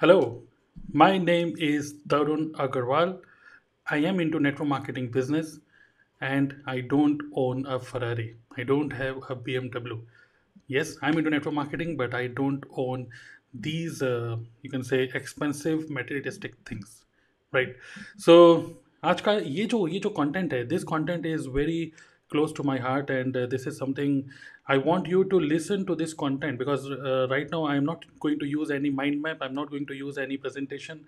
Hello, my name is Tarun Agarwal. I am into network marketing business and I don't own a Ferrari. I don't have a BMW. Yes, I'm into network marketing, but I don't own these, uh, you can say, expensive materialistic things, right? So आज का ये जो ये जो content है this content is very close to my heart and uh, this is something I want you to listen to this content because uh, right now I am not going to use any mind map I'm not going to use any presentation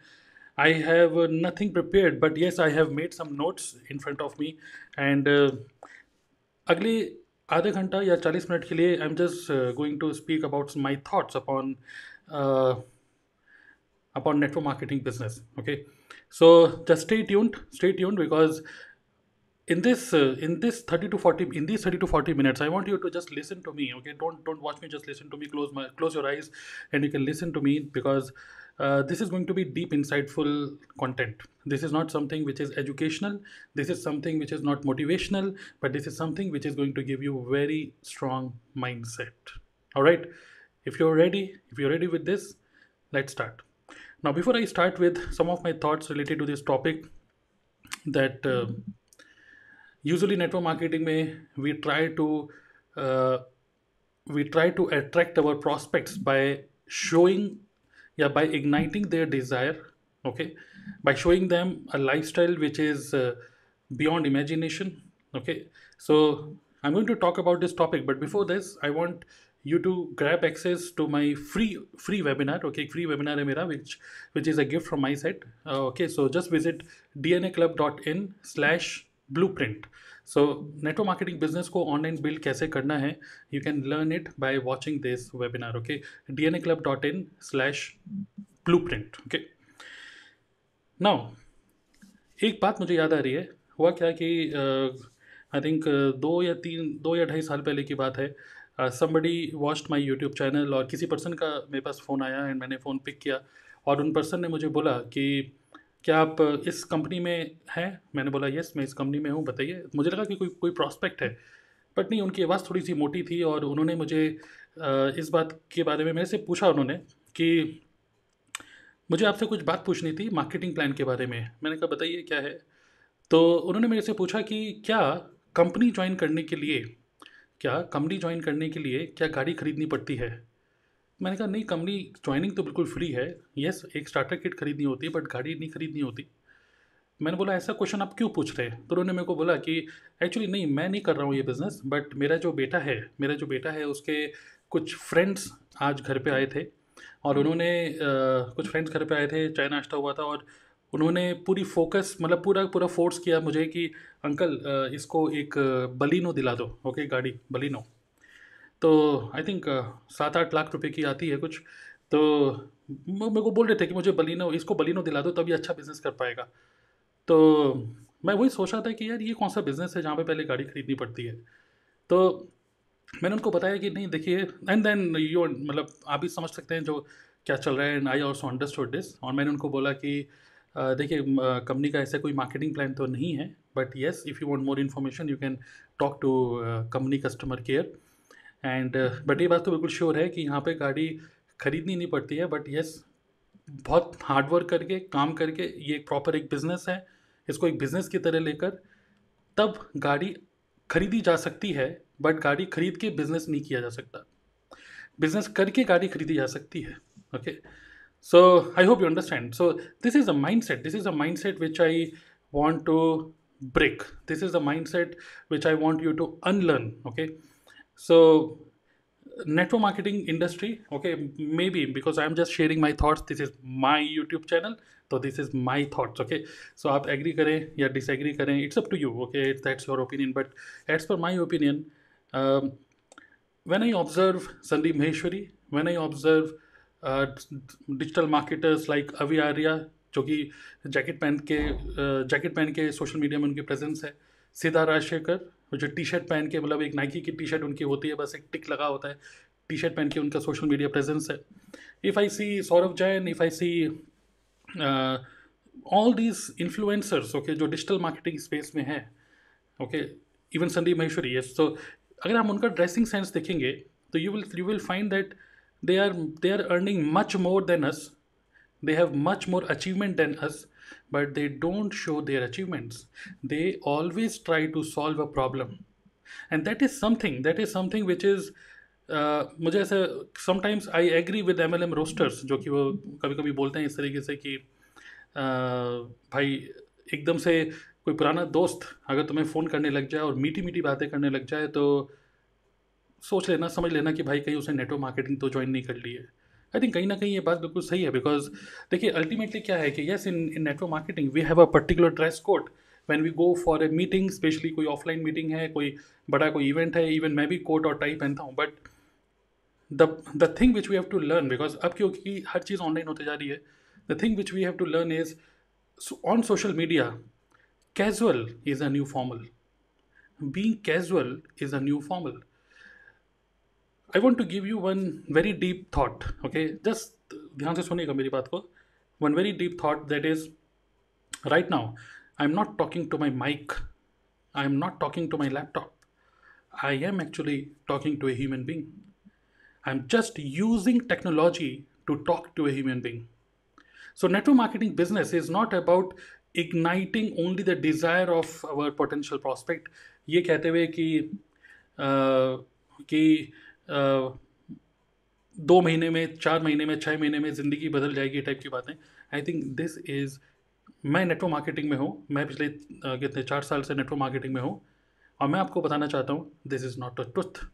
I have uh, nothing prepared but yes I have made some notes in front of me and uh, अगले आधे घंटा या चालीस minute के लिए I am just going to speak about my thoughts upon upon network marketing business okay so just stay tuned stay tuned because in this uh, in this 30 to 40 in these 30 to 40 minutes i want you to just listen to me okay? Don't don't watch me just listen to me close my close your eyes and you can listen to me because uh, this is going to be deep insightful content. This is not something which is educational. This is something which is not motivational but this is something which is going to give you very strong mindset. All right? If you're ready if you're ready with this let's start. Now before i start with some of my thoughts related to this topic that uh, usually network marketing में we try to uh, we try to attract our prospects by showing yeah by igniting their desire okay? By showing them a lifestyle which is uh, beyond imagination okay? So i'm going to talk about this topic but before this i want you to grab access to my free free webinar okay? Free webinar hai which which is a gift from my side uh, okay? So just visit dnaclub.in slash blueprint. So network marketing business को online build कैसे करना है? You can learn it by watching this webinar okay D N A club dot in slash blueprint okay now एक बात मुझे याद आ रही है। हुआ क्या कि आई थिंक दो या तीन, दो या ढाई साल पहले की बात है। Somebody watched my YouTube channel और किसी पर्सन का मेरे पास फ़ोन आया एंड मैंने फ़ोन पिक किया और उन पर्सन ने मुझे बोला कि क्या आप इस कंपनी में हैं? मैंने बोला यस मैं इस कंपनी में हूँ, बताइए। मुझे लगा कि कोई कोई प्रॉस्पेक्ट है बट नहीं, उनकी आवाज़ थोड़ी सी मोटी थी और उन्होंने मुझे इस बात के बारे में मेरे से पूछा उन्होंने कि मुझे आपसे कुछ बात पूछनी थी मार्केटिंग प्लान के बारे में। मैंने कहा, बताइए, क्या है? तो उन्होंने मेरे से पूछा कि, क्या कंपनी ज्वाइन करने के लिए, क्या कंपनी ज्वाइन करने के लिए, क्या गाड़ी खरीदनी पड़ती है? मैंने कहा नहीं कंपनी ज्वाइनिंग तो बिल्कुल फ्री है। यस एक स्टार्टर किट खरीदनी होती है बट गाड़ी नहीं खरीदनी होती। मैंने बोला ऐसा क्वेश्चन आप क्यों पूछ रहे हैं? तो उन्होंने मेरे को बोला कि एक्चुअली नहीं मैं नहीं कर रहा हूँ ये बिज़नेस बट मेरा जो बेटा है मेरा जो बेटा है उसके कुछ फ्रेंड्स आज घर पे आए थे और उन्होंने आ, कुछ फ्रेंड्स घर पे आए थे चाय नाश्ता हुआ था और उन्होंने पूरी फोकस मतलब पूरा पूरा फोर्स किया मुझे कि अंकल इसको एक बलिनो दिला दो ओके गाड़ी बलिनो। तो आई थिंक सात आठ लाख रुपए की आती है कुछ। तो मेरे को बोल रहे थे कि मुझे बलिनो, इसको बलिनो दिला दो, तभी अच्छा बिज़नेस कर पाएगा। तो मैं वही सोच रहा था कि यार ये कौन सा बिज़नेस है जहाँ पे पहले गाड़ी खरीदनी पड़ती है। तो मैंने उनको बताया कि नहीं, देखिए एंड देन यू मतलब आप भी समझ सकते हैं जो क्या चल रहा है and I also understood this और मैंने उनको बोला कि देखिए कंपनी का ऐसा कोई मार्केटिंग प्लान तो नहीं है but yes if you want more information you can talk to company customer care and but ये बात तो बिल्कुल श्योर है कि यहाँ पे गाड़ी ख़रीदनी नहीं पड़ती है बट यस बहुत हार्डवर्क करके, काम करके ये एक प्रॉपर एक बिज़नेस है, इसको एक बिज़नेस की तरह लेकर तब गाड़ी खरीदी जा सकती है बट गाड़ी खरीद के बिज़नेस नहीं किया जा सकता। बिज़नेस करके गाड़ी खरीदी जा सकती है okay so I hope you understand so this is a mindset this is a mindset which I want to break. This is a mindset which i want you to unlearn, okay? So network marketing industry okay maybe because i'm just sharing my thoughts this is my youtube channel so this is my thoughts okay so आप agree करें या disagree करें it's up to you okay that's your opinion but as per my opinion um, when I observe Sandeep Maheshwari when I observe uh, digital marketers like Avi Arya जो कि jacket पहन के jacket पहन के social media में उनकी presence है सीधा राजशेखर जो टी शर्ट पहन के मतलब एक नाइकी की टी शर्ट उनकी होती है, बस एक टिक लगा होता है। टी शर्ट पहन के उनका सोशल मीडिया प्रेजेंस है। If I see Saurabh Jain if I see all these influencers okay जो डिजिटल मार्केटिंग स्पेस में है okay even Sandeep Maheshwari yes तो अगर हम उनका ड्रेसिंग सेंस देखेंगे तो you will you will find that they are they are earning much more than us they have much more achievement than us but they don't show their achievements. They always try to solve a problem. And that is something that is something which is uh, मुझे ऐसे sometimes I agree with M L M rosters जो कि वो कभी कभी बोलते हैं इस तरीके से कि uh, भाई एकदम से कोई पुराना दोस्त अगर तुम्हें फ़ोन करने लग जाए और मीठी मीठी बातें करने लग जाए तो सोच लेना समझ लेना कि भाई कहीं उसने नेटवर्क मार्केटिंग तो ज्वाइन नहीं कर ली है। आई थिंक कहीं ना कहीं ये बात बिल्कुल सही है बिकॉज़ देखिए अल्टीमेटली क्या है कि yes in in network marketing we have a particular dress code when we go for a meeting specially कोई ऑफलाइन मीटिंग है, कोई बड़ा कोई इवेंट है इवन मैं भी कोट और टाई पहनता हूँ but the the thing which we have to learn because अब क्योंकि हर चीज़ ऑनलाइन होते जा रही है the thing which we have to learn is on social media casual is a new formal being casual is a new formal I want to give you one very deep thought okay just ध्यान से सुनिएगा मेरी बात को। One very deep thought that is right now I am not talking to my mic I am not talking to my laptop I am actually talking to a human being I am just using technology to talk to a human being So, network marketing business is not about igniting only the desire of our potential prospect. ये कहते हुए कि कि दो महीने में, चार महीने में छः महीने में ज़िंदगी बदल जाएगी टाइप की बातें। आई थिंक दिस इज़ मैं नेटवर्क मार्केटिंग में हूँ। मैं पिछले कितने, चार साल से नेटवर्क मार्केटिंग में हूँ। और मैं आपको बताना चाहता हूँ this is not a truth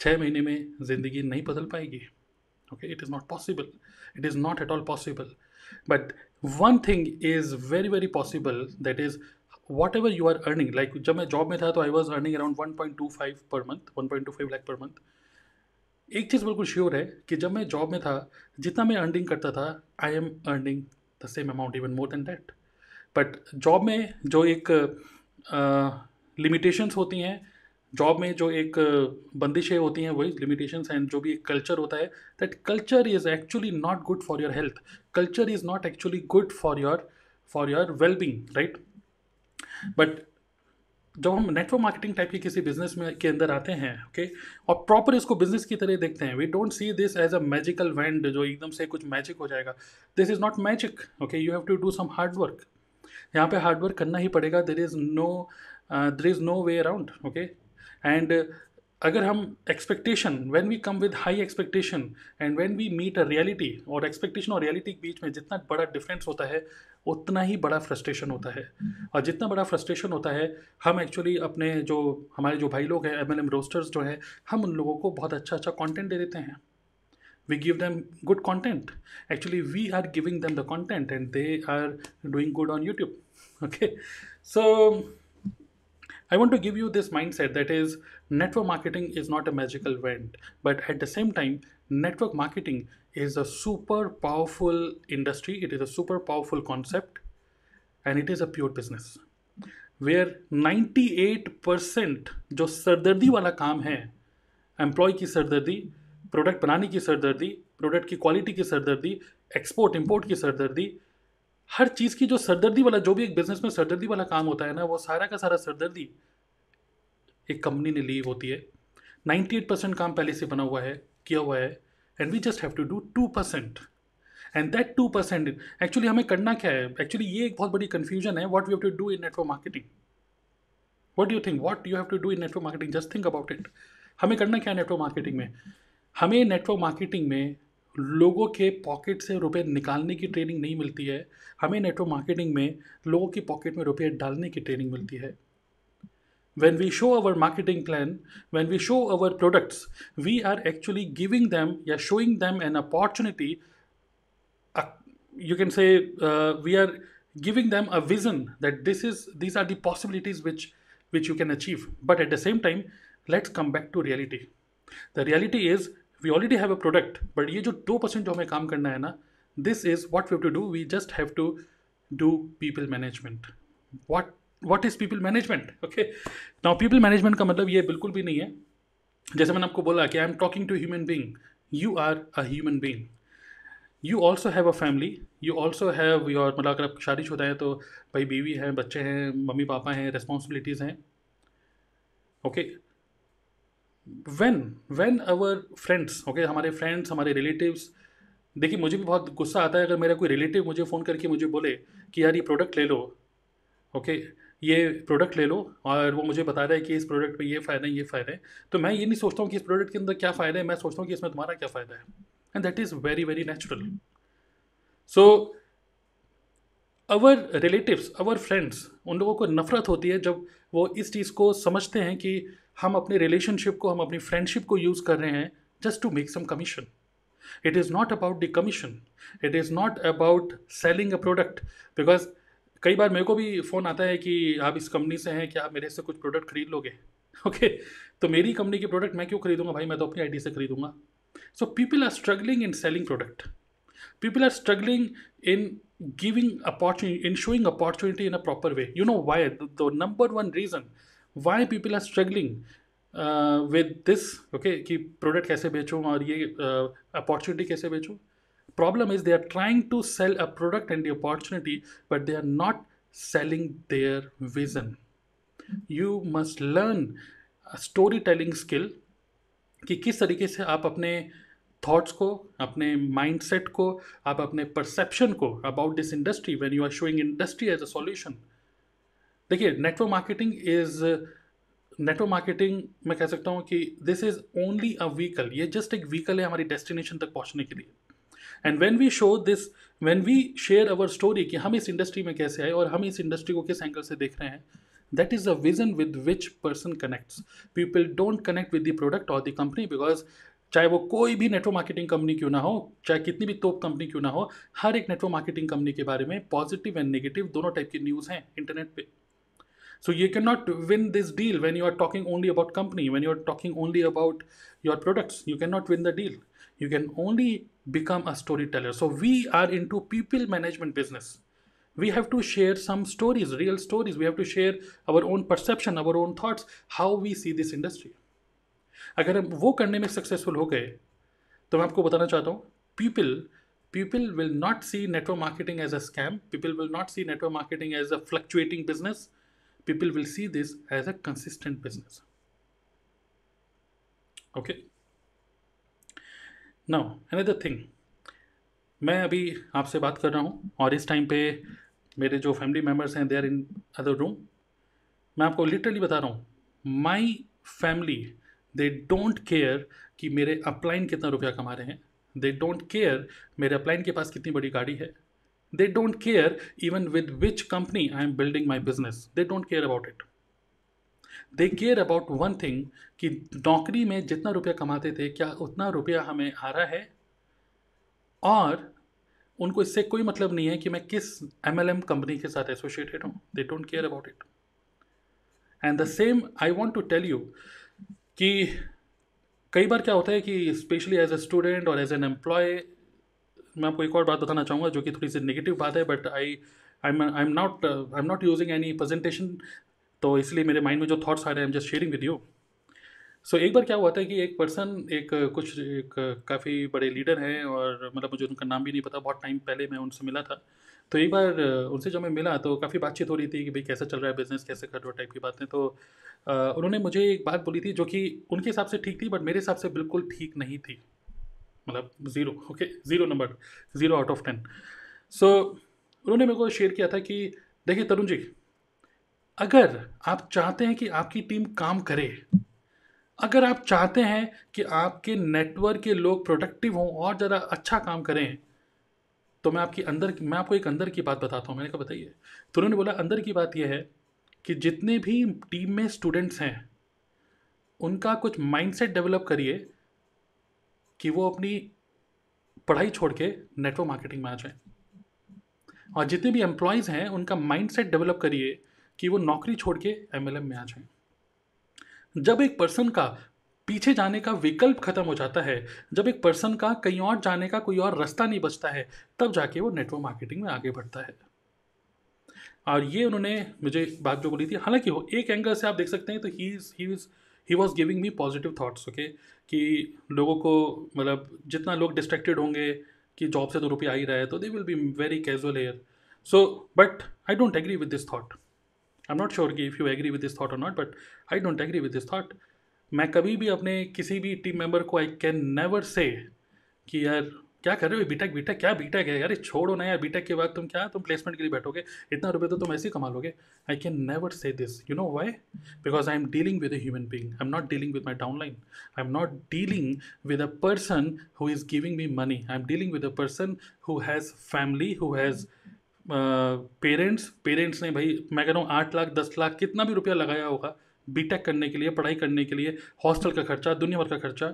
छः महीने में ज़िंदगी नहीं बदल पाएगी। Okay it is not possible it is not at all possible but one thing is very very possible that is whatever you are earning like जब मैं जॉब में था तो I was earning around one point two five per month one point two five lakh per month एक चीज़ बिल्कुल sure है कि जब मैं जॉब में था जितना मैं अर्निंग करता था I am earning the same amount even more than that but job में जो एक लिमिटेशंस uh, होती हैं जॉब में जो एक बंदिशें होती हैं वही लिमिटेशंस एंड जो भी एक कल्चर होता है that culture is actually not good for your health culture is not actually good for your for your wellbeing right but जब हम नेटवर्क मार्केटिंग टाइप की किसी बिज़नेस में के अंदर आते हैं ओके okay, और प्रॉपर इसको बिज़नेस की तरह देखते हैं। We don't see this as a magical wand जो एकदम से कुछ मैजिक हो जाएगा। This is not magic okay you have to do some hard work यहाँ पे हार्ड वर्क करना ही पड़ेगा। There is no there is no way around okay and अगर हम expectation when we come with high expectation and when we meet a reality और expectation और reality के बीच में जितना बड़ा डिफरेंस होता है उतना ही बड़ा फ्रस्ट्रेशन होता है और जितना बड़ा फ्रस्ट्रेशन होता है हम एक्चुअली अपने जो हमारे जो भाई लोग हैं एम एल एम रोस्टर्स जो हैं हम उन लोगों को बहुत अच्छा अच्छा कॉन्टेंट दे देते हैं we give them good content actually we are giving them the content and they are doing good on youtube okay so I want to give you this mindset that is network marketing is not a magical wand, but at the same time, network marketing is a super powerful industry. It is a super powerful concept and it is a pure business. Where 98% जो सरदर्दी वाला काम है employ की सरदर्दी product बनाने की सरदर्दी product की quality की सरदर्दी एक्सपोर्ट इंपोर्ट की सरदर्दी, हर चीज़ की जो सरदर्दी वाला, जो भी एक बिज़नेस में सरदर्दी वाला काम होता है ना, वो सारा का सारा सरदर्दी एक कंपनी ने ली होती है नाइन्टी एट परसेंट काम पहले से बना हुआ है, किया हुआ है and we just have to do two percent and that two percent actually हमें करना क्या है? एक्चुअली ये एक बहुत बड़ी कन्फ्यूज़न है what you have to do in network marketing what you think what you have to do in network marketing just think about it हमें करना क्या है नेटवर्क मार्केटिंग में? हमें नेटवर्क मार्केटिंग में लोगों के पॉकेट से रुपए निकालने की ट्रेनिंग नहीं मिलती है। हमें नेटवर्क मार्केटिंग में लोगों की पॉकेट में रुपये डालने की ट्रेनिंग मिलती है। when we show our marketing plan when we show our products we are actually giving them yeah showing them an opportunity uh, you can say uh, we are giving them a vision that this is these are the possibilities which which you can achieve but at the same time let's come back to reality the reality is we already have a product but ये जो दो percent जो हमें काम करना है ना this is what we have to do we just have to do people management what what is people management okay now people management का मतलब ये बिल्कुल भी नहीं है। जैसे मैंने आपको बोला कि I am talking to human being you are a human being you also have a family you also have your मतलब अगर आप शादी शुदा है तो भाई बीवी हैं, बच्चे हैं, मम्मी पापा हैं रिस्पॉन्सिबिलिटीज़ हैं। Okay when when our friends okay हमारे फ्रेंड्स हमारे रिलेटिव्स देखिए मुझे भी बहुत गुस्सा आता है अगर मेरा कोई रिलेटिव मुझे फ़ोन करके मुझे बोले कि यार ये प्रोडक्ट ले लो। ओके ये प्रोडक्ट ले लो और वो मुझे बता रहा है कि इस प्रोडक्ट पे ये फ़ायदा है, ये फ़ायदा है। तो मैं ये नहीं सोचता हूँ कि इस प्रोडक्ट के अंदर क्या फ़ायदा है, मैं सोचता हूँ कि इसमें तुम्हारा क्या फ़ायदा है। And that is very very natural so our relatives our friends उन लोगों को नफ़रत होती है जब वो इस चीज़ को समझते हैं कि हम अपने रिलेशनशिप को, हम अपनी फ्रेंडशिप को यूज़ कर रहे हैं just to make some commission it is not about the commission it is not about selling a product because कई बार मेरे को भी फ़ोन आता है कि आप इस कंपनी से हैं कि आप मेरे से कुछ प्रोडक्ट खरीद लोगे? ओके तो मेरी कंपनी के प्रोडक्ट मैं क्यों खरीदूँगा भाई? मैं तो अपनी आईडी से खरीदूँगा। So people are struggling in selling product people are struggling in giving opportunity in showing opportunity in a proper way you know why the number one reason why people are struggling with this okay कि product कैसे बेचूँ और ये opportunity uh, कैसे बेचूँ? Problem is they are trying to sell a product and the opportunity, but they are not selling their vision. You must learn a storytelling skill कि किस तरीके से आप अपने थॉट्स को, अपने माइंडसेट को, आप अपने परसेप्शन को about this industry when you are showing industry as a solution देखिए network marketing is network marketing मैं कह सकता हूँ कि this is only a vehicle ये जस्ट एक व्हीकल है हमारी डेस्टिनेशन तक पहुँचने के लिए। And when we show this when we share our story कि हम इस इंडस्ट्री में कैसे आए और हम इस इंडस्ट्री को किस एंगल से देख रहे हैं that is a vision with which person connects people don't connect with the product और द कंपनी बिकॉज़ चाहे वो कोई भी नेटवर्क मार्केटिंग कंपनी क्यों ना हो, चाहे कितनी भी तोप कंपनी क्यों ना हो, हर एक नेटवर्क मार्केटिंग कंपनी के बारे में पॉजिटिव एंड नेगेटिव दोनों टाइप की न्यूज़ हैं इंटरनेट पे। So you can not win this deal when you are talking only about company when you are talking only about your products you can not win the deal you can only become a storyteller so we are into people management business we have to share some stories real stories we have to share our own perception our own thoughts how we see this industry अगर हम वो करने में successful हो गए तो मैं आपको बताना चाहता हूँ people people will not see network marketing as a scam people will not see network marketing as a fluctuating business people will see this as a consistent business okay Now another thing मैं अभी आपसे बात कर रहा हूँ और इस time पे मेरे जो फैमिली मेंबर्स हैं they are in other room मैं आपको लिटरली बता रहा हूँ my family they don't care कि मेरे अपलाइन कितना रुपया कमा रहे हैं. दे डोंट केयर मेरे अपलाइन के पास कितनी बड़ी गाड़ी है. They don't care even with which company I am building my business they don't care about it they care about one thing कि नौकरी में जितना रुपया कमाते थे, क्या उतना रुपया हमें आ रहा है? और उनको इससे कोई मतलब नहीं है कि मैं किस एम एल एम कंपनी के साथ एसोसिएटेड हूँ। They don't care about it and the same I want to tell you कि कई बार क्या होता है कि स्पेशली एज ए स्टूडेंट और एज एन एम्प्लॉय मैं आपको एक और बात बताना चाहूँगा जो कि थोड़ी सी नेगेटिव बात है but I I I am not I am not using any presentation तो इसलिए मेरे माइंड में जो थॉट्स आ रहे हैं am just sharing with you so एक बार क्या हुआ था कि एक पर्सन एक, कुछ, एक काफ़ी बड़े लीडर हैं और मतलब मुझे उनका नाम भी नहीं पता, बहुत टाइम पहले मैं उनसे मिला था। तो एक बार, उनसे जब मैं मिला तो काफ़ी बातचीत हो रही थी कि भाई कैसा चल रहा है बिज़नेस कैसे कर रहे टाइप की बातें। तो उन्होंने मुझे एक बात बोली थी जो कि उनके हिसाब से ठीक थी बट मेरे हिसाब से बिल्कुल ठीक नहीं थी। मतलब zero okay zero number zero out of ten so उन्होंने मेरे को शेयर किया था कि, देखिए तरुण जी अगर आप चाहते हैं कि आपकी टीम काम करे, अगर आप चाहते हैं कि आपके नेटवर्क के लोग प्रोडक्टिव हों और ज़रा अच्छा काम करें तो मैं आपकी अंदर, मैं आपको एक अंदर की बात बताता हूँ, मैंने कहा बताइए। तो उन्होंने बोला, अंदर की बात यह है कि जितने भी टीम में स्टूडेंट्स हैं, उनका कुछ माइंडसेट डेवलप करिए कि वो अपनी पढ़ाई छोड़ के नेटवर्क मार्केटिंग में आ जाए। और जितने भी एम्प्लॉयज़ हैं, उनका माइंडसेट डेवलप करिए कि वो नौकरी छोड़ के एमएलएम में आ जाए। जब एक पर्सन का पीछे जाने का विकल्प खत्म हो जाता है, जब एक पर्सन का कहीं और जाने का कोई और रास्ता नहीं बचता है, तब जाके वो नेटवर्क मार्केटिंग में आगे बढ़ता है। और ये उन्होंने मुझे बात जो बोली थी, हालाँकि वो एक एंगल से आप देख सकते हैं तो he is he is he was giving me positive thoughts okay कि लोगों को मतलब जितना लोग डिस्ट्रैक्टेड होंगे कि जॉब से तो रुपया आ ही रहा है तो they will be very casual air so but I don't agree with this thought I am not sure कि if you agree with this thought और not but I don't agree with this thought मैं कभी भी अपने किसी भी team member को आई can never से कि यार, क्या कर रहे हो? बीटेक बीटेक क्या बीटेक है? यार छोड़ो ना यार बीटेक के बाद तुम क्या? तुम प्लेसमेंट के लिए बैठोगे? इतना रुपये तो तुम ऐसे ही कमा लोगे I can never say this you know why because I am dealing with a human being I am not dealing with my downline I am not dealing with a person who is giving me money I am dealing with a person who has family who has parents parents ने भाई, मैं कह रहा हूँ, आठ लाख, दस लाख कितना भी रुपया लगाया होगा बीटेक करने के लिए, पढ़ाई करने के लिए, हॉस्टल का खर्चा, दुनिया भर का खर्चा,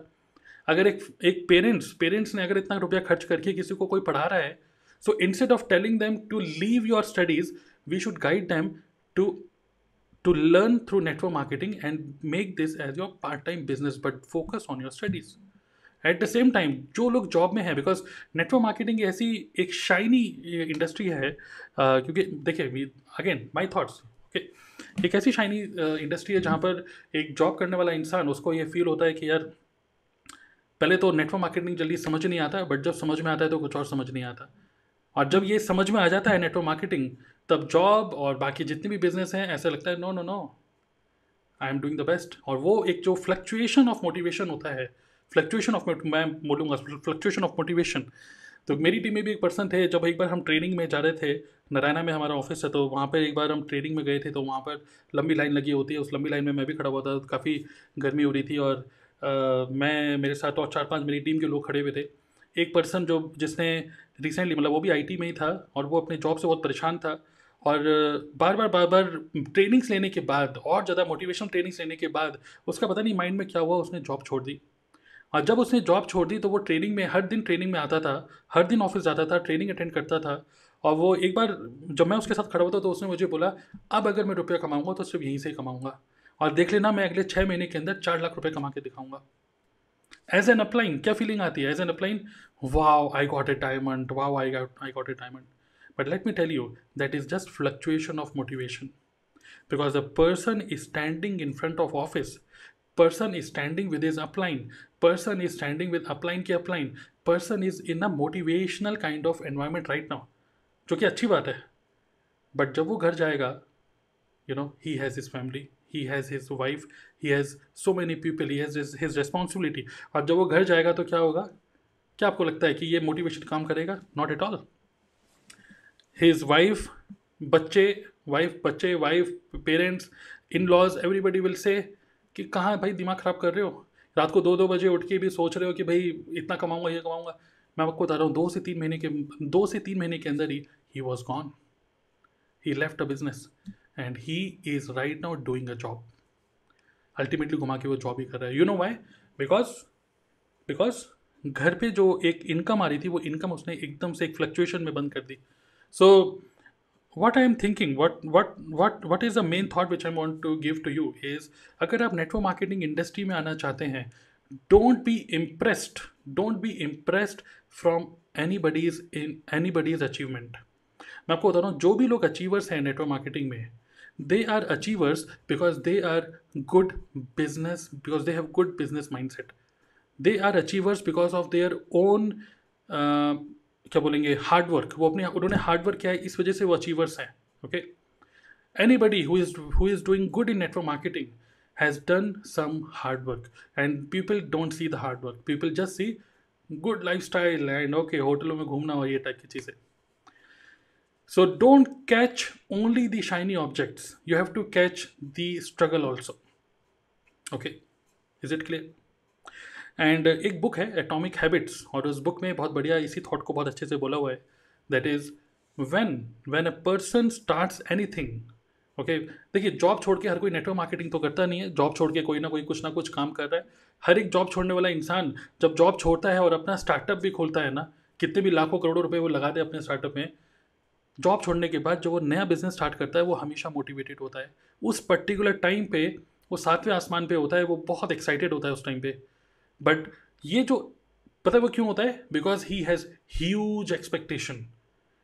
अगर एक एक पेरेंट्स पेरेंट्स ने अगर इतना रुपया खर्च करके किसी को कोई पढ़ा रहा है so instead of telling them to leave your studies we should guide them to to learn through network marketing and make this as your part time business but focus on your studies at the same time जो लोग job में हैं because network marketing ऐसी एक shiny industry है uh, क्योंकि देखिए again my thoughts okay एक ऐसी शाइनी इंडस्ट्री है जहाँ पर एक जॉब करने वाला इंसान उसको ये फील होता है कि यार पहले तो नेटवर्क मार्केटिंग जल्दी समझ नहीं आता बट जब समझ में आता है तो कुछ और समझ नहीं आता। और जब ये समझ में आ जाता है नेटवर्क मार्केटिंग तब जॉब और बाकी जितने भी बिज़नेस हैं ऐसा लगता है no no no I am doing the best और वो एक जो फ्लक्चुएशन ऑफ़ मोटिवेशन होता है फ्लक्चुएशन ऑफ़ मैं बोलूँगा फ्लक्चुएशन ऑफ़ मोटिवेशन तो मेरी टीम में भी एक पर्सन थे जब एक बार हम ट्रेनिंग में जा रहे थे नारायणा में हमारा ऑफ़िस है तो वहाँ पर एक बार हम ट्रेनिंग में गए थे तो वहाँ पर लंबी लाइन लगी होती है उस लंबी लाइन में मैं भी खड़ा हुआ था काफ़ी गर्मी हो रही थी और आ, मैं मेरे साथ और चार पाँच मेरी टीम के लोग खड़े हुए थे। एक पर्सन जो जिसने रिसेंटली मतलब वो भी आईटी में ही था और वो अपने जॉब से बहुत परेशान था और बार बार बार बार ट्रेनिंग्स लेने के बाद और ज़्यादा मोटिवेशनल ट्रेनिंग्स लेने के बाद उसका पता नहीं माइंड में क्या हुआ उसने जॉब छोड़ दी। और जब उसने जॉब छोड़ दी तो वो ट्रेनिंग में, हर दिन ट्रेनिंग में आता था, हर दिन ऑफ़िस जाता था ट्रेनिंग अटेंड करता था और वो एक बार जब मैं उसके साथ खड़ा होता तो उसने मुझे बोला, अब अगर मैं रुपया कमाऊँगा तो सिर्फ़ यहीं से ही कमाऊँगा और देख लेना मैं अगले छः महीने के अंदर चार लाख रुपये कमा के दिखाऊँगा। एज एन अपलाइन क्या फीलिंग आती है? As an upline wow I got a diamond wow I I got a diamond but let me tell you that is just fluctuation of motivation because a person is standing in front of office person is standing with his upline person is standing with upline के upline, person is in a motivational kind of environment right now, जो कि अच्छी बात है। But जब वो घर जाएगा you know he has his family he has his wife he has so many people he has his responsibility और जब वो घर जाएगा तो क्या होगा? क्या आपको लगता है कि ये मोटिवेशन काम करेगा? Not at all his wife बच्चे वाइफ बच्चे wife parents in laws everybody will say कि कहाँ भाई, दिमाग ख़राब कर रहे हो? रात को दो दो बजे उठ के भी सोच रहे हो कि भाई इतना कमाऊँगा, ये कमाऊँगा। मैं आपको बता रहा हूँ, दो से तीन महीने के, दो से तीन महीने के अंदर ही he was gone he left a business and he is right now doing a job ultimately घुमा के वो जॉब ही कर रहा है। You know why because because घर पे जो एक इनकम आ रही थी, वो इनकम उसने एकदम से एक फ्लक्चुएशन में बंद कर दी। So what I am thinking what what what what is the main thought which I want to give to you is अगर आप नेटवर्क मार्केटिंग इंडस्ट्री में आना चाहते हैं don't be impressed don't be impressed from anybody's in anybody's achievement मैं आपको बता रहा हूँ जो भी लोग अचीवर्स हैं नेटवर्क मार्केटिंग में they are achievers because they are good business because they have good business mindset. They are achievers because of their own uh, क्या बोलेंगे हार्डवर्क वो अपने, उन्होंने हार्डवर्क किया है, इस वजह से वो अचीवर्स हैं okay anybody who is who is doing good in network marketing has done some hard work and people don't see the hard work people just see good life style and okay होटलों में घूमना और ये type की चीज़ें. So don't catch only the shiny objects you have to catch the struggle also okay is it clear? And uh, एक book है atomic habits और उस बुक में बहुत बढ़िया इसी थॉट को बहुत अच्छे से बोला हुआ है। That is when when a person starts anything okay देखिए जॉब छोड़ के हर कोई नेटवर्क मार्केटिंग तो करता नहीं है। जॉब छोड़ के कोई ना कोई कुछ ना कुछ काम कर रहा है। हर एक जॉब छोड़ने वाला इंसान जब जॉब छोड़ता है और अपना स्टार्टअप भी खोलता है ना कितने भी लाखों करोड़ों रुपए वो लगा दे अपने स्टार्टअप में जॉब छोड़ने के बाद जो वो नया बिज़नेस स्टार्ट करता है वो हमेशा मोटिवेटेड होता है। उस पर्टिकुलर टाइम पे वो सातवें आसमान पे होता है वो बहुत एक्साइटेड होता है उस टाइम पे। बट ये जो पता वो क्यों होता है? Because he has huge expectation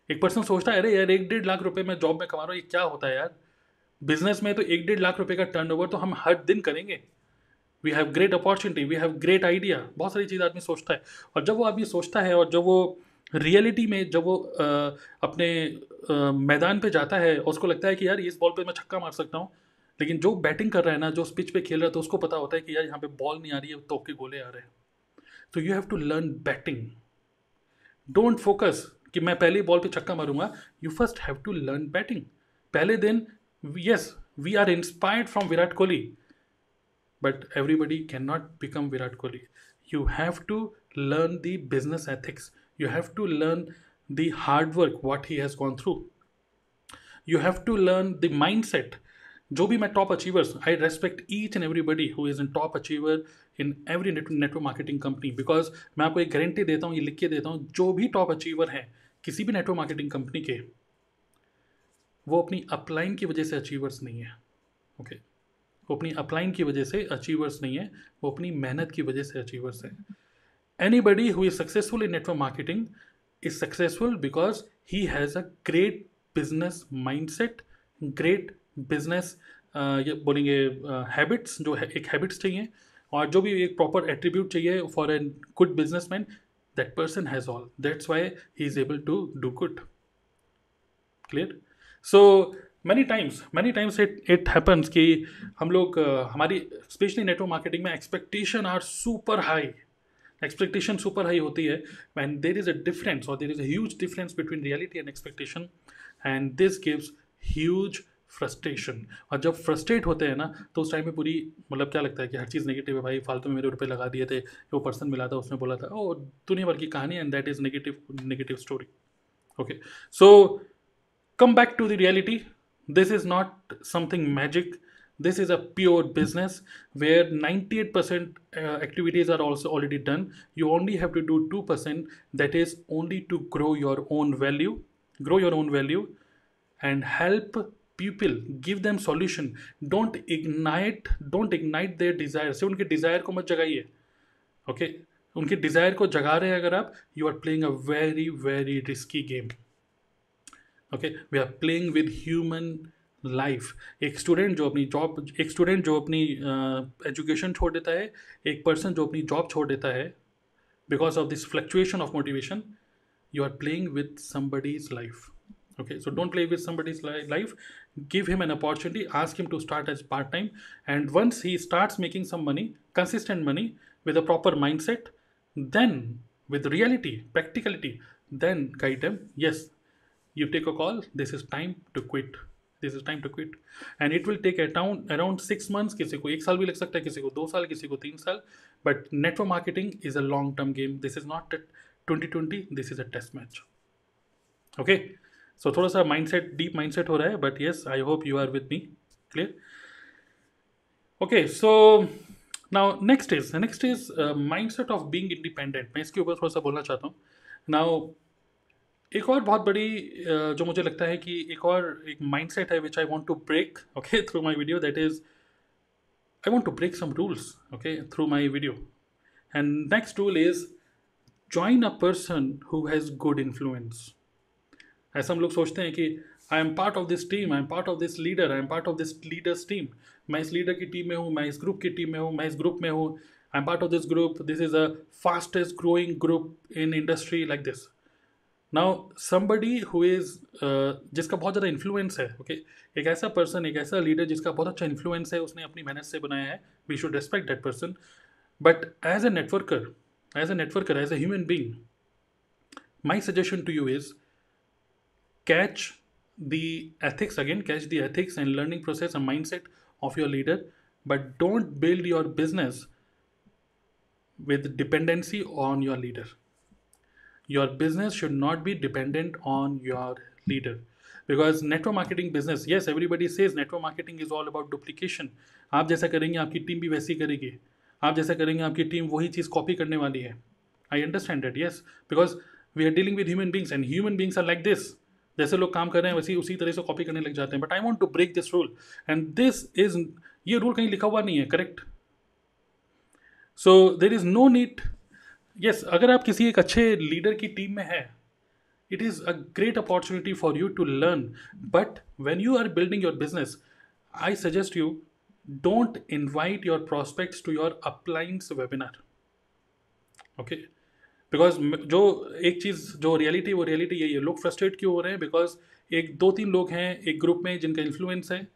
एक पर्सन सोचता है अरे यार एक डेढ़ लाख रुपए मैं जॉब में कमा रहा हूँ ये क्या होता है यार? बिज़नेस में तो एक डेढ़ लाख रुपए का टर्न तो हम हर दिन करेंगे। We have great opportunity we have great idea बहुत सारी चीज़ आदमी सोचता है। और जब वो आदमी सोचता है और जब वो रियलिटी में जब वो आ, अपने आ, मैदान पे जाता है उसको लगता है कि यार इस बॉल पे मैं छक्का मार सकता हूँ। लेकिन जो बैटिंग कर रहा है ना, जो पिच पे खेल रहा है तो उसको पता होता है कि यार यहाँ पे बॉल नहीं आ रही है तो के गोले आ रहे हैं। तो you have to learn batting don't focus कि मैं पहले बॉल पे छक्का मारूँगा। You first have to learn batting पहले दिन yes we are inspired from Virat Kohli but everybody can not become Virat Kohli you have to learn the business ethics. You have to learn the hard work, what he has gone through. You have to learn the mindset. जो भी मैं top achievers I respect each and everybody who is in top achiever in every network marketing company because मैं आपको एक guarantee देता हूँ, ये लिख के देता हूँ, जो भी टॉप अचीवर हैं, किसी भी नेटवर्क मार्केटिंग कंपनी के, वो अपनी अपलाइन की वजह से अचीवर्स नहीं है ओके okay? वो अपनी अपलाइन की वजह से अचीवर्स नहीं है, वो अपनी मेहनत की वजह से अचीवर्स है anybody who is successful in network marketing is successful because he has a great business mind set great business ये बोलेंगे हैबिट्स uh, जो है एक हैबिट्स चाहिए और जो भी एक प्रॉपर एट्रीब्यूट चाहिए for a good business man that person has all that's why he is able to do good clear so many times many times it it happens कि हम लोग uh, हमारी स्पेशली नेटवर्क मार्केटिंग में expectation are super high expectation super high होती है and there is a difference और there is a huge difference between reality and expectation and this gives huge frustration और जब फ्रस्ट्रेट होते हैं ना तो उस टाइम में पूरी मतलब क्या लगता है कि हर चीज़ नेगेटिव है भाई, फालतू में मेरे रुपए लगा दिए थे वो पर्सन मिला था उसने बोला था। ओ, दुनिया भर की कहानी and that is negative negative story okay so come back to the reality this is not something magic this is a pure business where ninety eight percent activities are also already done you only have to do two percent that is only to grow your own value grow your own value and help people give them solution. Don't ignite don't ignite their desire. से उनके desire को मत जगाइए। Okay okay? उनके desire को जगा रहे हैं अगर आप you are playing a very very risky game okay we are playing with human life एक स्टूडेंट जो अपनी जॉब एक स्टूडेंट जो अपनी एजुकेशन uh, छोड़ देता है एक पर्सन जो अपनी जॉब छोड़ देता है because of this fluctuation of motivation you are playing with somebody's life okay so don't play with somebody's life give him an opportunity ask him to start as part-time and once he starts making some money consistent money with a proper mindset then with reality practicality then guide them yes you take a call this is time to quit this is time to quit and it will take around around six months किसी को एक साल भी लग सकता है किसी को दो साल किसी को तीन साल but network marketing is a long term game this is not twenty twenty this is a test match okay so so, थोड़ा सा mind set deep mind set हो रहा है but yes I hope you are with me clear okay so now next is next is mind set of being independent मैं इसके ऊपर थोड़ा सा बोलना चाहता हूँ। नाउ एक और बहुत बड़ी जो मुझे लगता है कि एक और एक माइंडसेट है which I want to break okay through my video that is I want to break some rules okay through my video and next rule is join a person who has good influence ऐसा हम लोग सोचते हैं कि I am part of this team I am part of this leader I am part of this leaders team मैं इस leader की team में हूँ, मैं इस ग्रुप की टीम में हूँ, मैं इस ग्रुप में हूँ. I am part of this group this is a fastest growing group in industry like this now somebody who is जिसका बहुत ज़्यादा इन्फ्लुएंस है ओके okay? एक ऐसा पर्सन एक ऐसा लीडर जिसका बहुत अच्छा इन्फ्लुएंस है, उसने अपनी मेहनत से बनाया है. We should respect that person but as a networker as a networker as a human being my suggestion to you is catch the ethics again catch the ethics and learning process and mindset of your leader but don't build your business with dependency on your leader your business should not be dependent on your leader because network marketing business yes everybody says network marketing is all about duplication आप जैसा करेंगे आपकी team भी वैसी करेगी आप जैसा करेंगे आपकी टीम वही चीज़ कॉपी करने वाली है I understand that yes because we are dealing with human beings and human beings are like this जैसे लोग काम कर रहे हैं, वैसे उसी तरह से कॉपी करने लग जाते हैं। But I want to break this rule and this is ये रूल कहीं लिखा हुआ नहीं है correct so there is no need yes अगर आप किसी एक अच्छे लीडर की टीम में है it is a great opportunity for you to learn but when you are building your business I suggest you don't invite your prospects to your upline's webinar okay because जो एक चीज़, जो reality वो reality यही है। लोग frustrate क्यों हो रहे हैं? बिकॉज़ एक दो तीन लोग हैं एक ग्रुप में जिनका इन्फ्लुएंस है,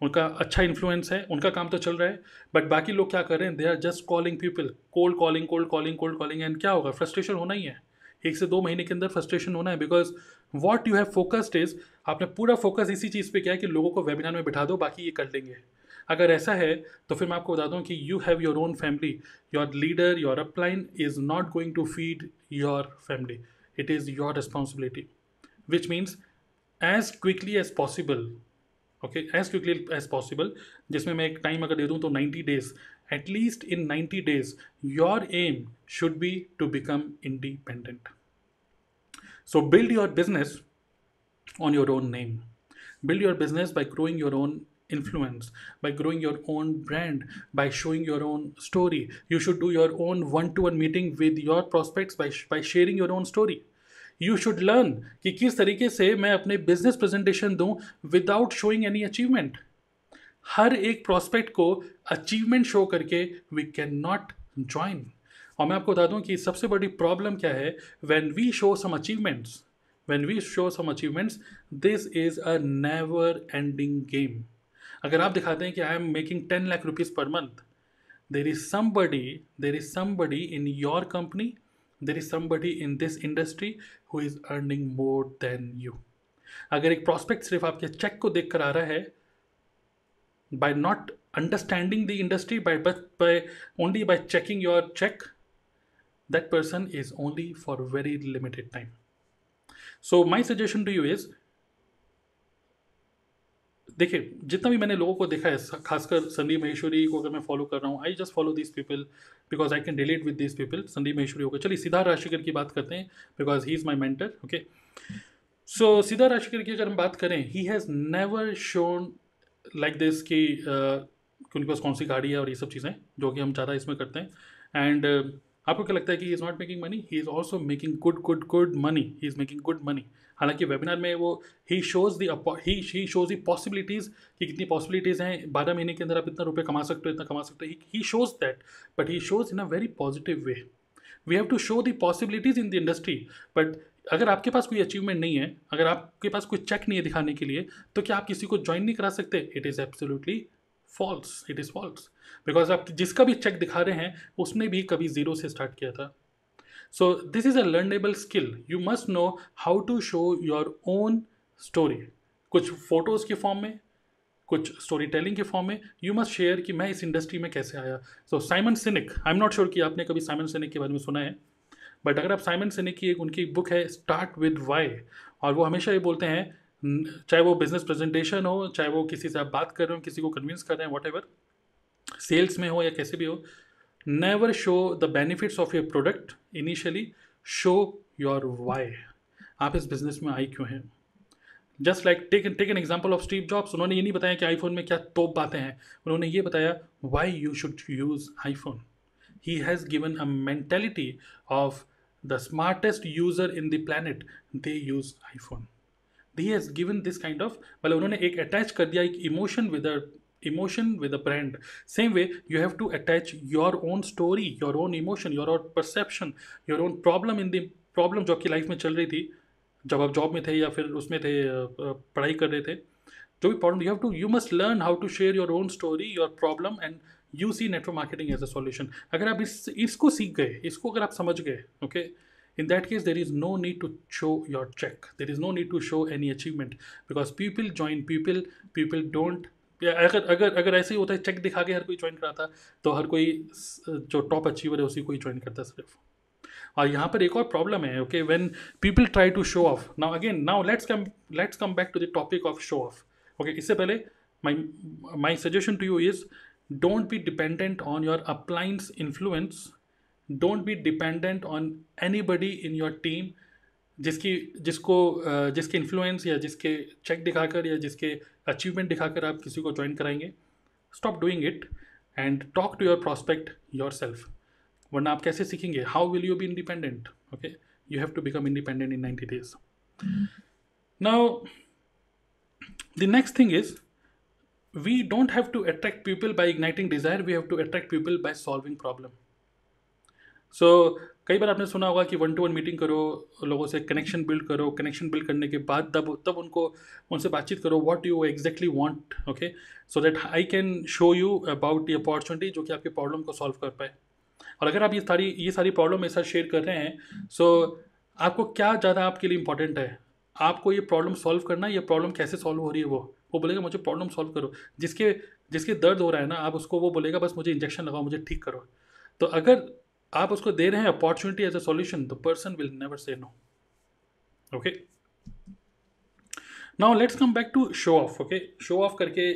उनका अच्छा इन्फ्लुएंस है, उनका काम तो चल रहा है बट बाकी लोग क्या कर रहे हैं? They are just calling people cold calling cold calling cold calling and क्या होगा? फ्रस्ट्रेशन होना ही है। एक से दो महीने के अंदर फ्रस्ट्रेशन होना है। Because what you have focused is आपने पूरा फोकस इसी चीज़ पे किया है कि लोगों को वेबिनार में बिठा दो, बाकी ये कर लेंगे। अगर ऐसा है तो फिर मैं आपको बता दूँ कि you have your own family your leader your upline is not going to feed your family it is your responsibility which means as quickly as possible okay as quickly as possible जिसमें मैं एक time अगर दे दूँ तो ninety days at least in ninety days your aim should be to become independent so build your business on your own name build your business by growing your own influence by growing your own brand by showing your own story. You should do your own one-to-one meeting with your prospects by, by sharing your own story. You should learn कि किस तरीके से मैं अपने business presentation दूँ without showing any achievement हर एक prospect को अचीवमेंट शो करके वी कैन नॉट ज्वाइन और मैं आपको बता दूँ कि सबसे बड़ी प्रॉब्लम क्या है? When we show some achievements when we show some achievements this is a never ending game अगर आप दिखाते हैं कि I am making ten lakh rupees per month there is somebody there is somebody in your company there is somebody in this industry who is earning more than you अगर एक prospect सिर्फ़ आपके check को देख कर आ रहा है by not understanding the industry by by only by checking your check that person is only for very limited time so my suggestion to you is देखिए जितना भी मैंने लोगों को देखा है खासकर संदीप महेश्वरी को अगर मैं फॉलो कर रहा हूँ I just follow this people because I can relate with this people Sandeep Maheshwari होकर चलिए सीधा राशिकर की बात करते हैं because he is my mentor okay so सीधा राशिकर की अगर हम बात करें he has never shown like this कि उनके पास कौन सी गाड़ी है और ये सब चीज़ें जो कि हम ज़्यादा इसमें करते हैं। एंड uh, आपको क्या लगता है कि he is not making money he is also making good good good money he is making good money हालाँकि वेबिनार में वो he shows the he he shows the possibilities कि कितनी पॉसिबिलिटीज़ हैं, बारह महीने के अंदर आप इतना रुपये कमा सकते हो, इतना कमा सकते हो। He shows that but he shows in a very positive way we have to show the possibilities in the industry but अगर आपके पास कोई अचीवमेंट नहीं है, अगर आपके पास कोई चेक नहीं है दिखाने के लिए तो क्या आप किसी को ज्वाइन नहीं करा सकते? It is absolutely false it is false because आप जिसका भी चेक दिखा रहे हैं, उसने भी कभी ज़ीरो से स्टार्ट किया था। So this is a learnable skill you must know how to show your own story कुछ फ़ोटोज़ के फॉर्म में, कुछ स्टोरी टेलिंग के फॉर्म में यू मस्ट शेयर कि मैं इस इंडस्ट्री में कैसे आया। So Simon Sinek I am not sure कि आपने कभी साइमन सिनिक के बारे में सुना है बट अगर आप साइमन सिनिक की एक उनकी बुक है स्टार्ट विद वाई और वो हमेशा ये बोलते हैं चाहे वो बिज़नेस प्रेजेंटेशन हो, चाहे वो किसी से आप बात कर रहे हो, किसी को कन्विंस कर रहे हैं वॉट एवर सेल्स में हो या कैसे भी हो never show the benefits of your product initially. Show your why. आप इस बिज़नेस में आई क्यों हैं? Just like take take an example of Steve Jobs उन्होंने ये नहीं बताया कि आईफोन में क्या तोप बातें हैं. उन्होंने ये बताया why you should use iPhone he has given a mentality of the smartest user in the planet they use iPhone the has given this kind of मतलब उन्होंने एक अटैच कर दिया, एक emotion with emotion with a brand same way you have to attach your own story your own emotion your own perception your own problem in the problem जो आपकी life में चल रही थी जब आप जॉब में थे या फिर उसमें थे पढ़ाई कर रहे थे जो भी problem you have to you must learn how to share your own story your problem and you see network marketing as a solution अगर आप इस इसको सीख गए इसको अगर आप समझ गए okay in that case there is no need to show your check there is no need to show any achievement because people join people people don't अगर अगर अगर ऐसे ही होता है चेक दिखा के हर कोई ज्वाइन कराता तो हर कोई जो टॉप अचीवर है, उसी को ही ज्वाइन करता सिर्फ़। और यहाँ पर एक और प्रॉब्लम है okay when people try to show off now again now let's come let's come back to the topic of show off okay इससे पहले my my suggestion to you is don't be dependent on your upline's influence don't be dependent on anybody in your team जिसकी जिसको जिसके influence या जिसके check दिखाकर या जिसके अचीवमेंट दिखाकर आप किसी को ज्वाइन कराएँगे। Stop doing it and talk to your prospect yourself वरना आप कैसे सीखेंगे? How will you be independent okay you have to become independent in ninety days now the next thing is we don't have to attract people by igniting desire, we have to attract people by solving problem. So कई बार आपने सुना होगा कि one two one meeting करो लोगों से connection build करो कनेक्शन बिल्ड करने के बाद तब तब उनको उनसे बातचीत करो what you exactly want okay so that I can show you about the opportunity जो कि आपके प्रॉब्लम को सॉल्व कर पाए। और अगर आप ये सारी ये सारी प्रॉब्लम मेरे साथ शेयर कर रहे हैं सो so, आपको क्या ज़्यादा आपके लिए इंपॉर्टेंट है? आपको ये प्रॉब्लम सॉल्व करना ये प्रॉब्लम कैसे सॉल्व हो रही है वो? वो बोलेगा मुझे प्रॉब्लम सॉल्व करो। जिसके जिसके दर्द हो रहा है ना आप उसको वो बोलेगा बस मुझे इंजेक्शन लगाओ मुझे ठीक करो। तो अगर आप उसको दे रहे हैं opportunity as a solution the person will never say no okay now let's come back to show off okay show off करके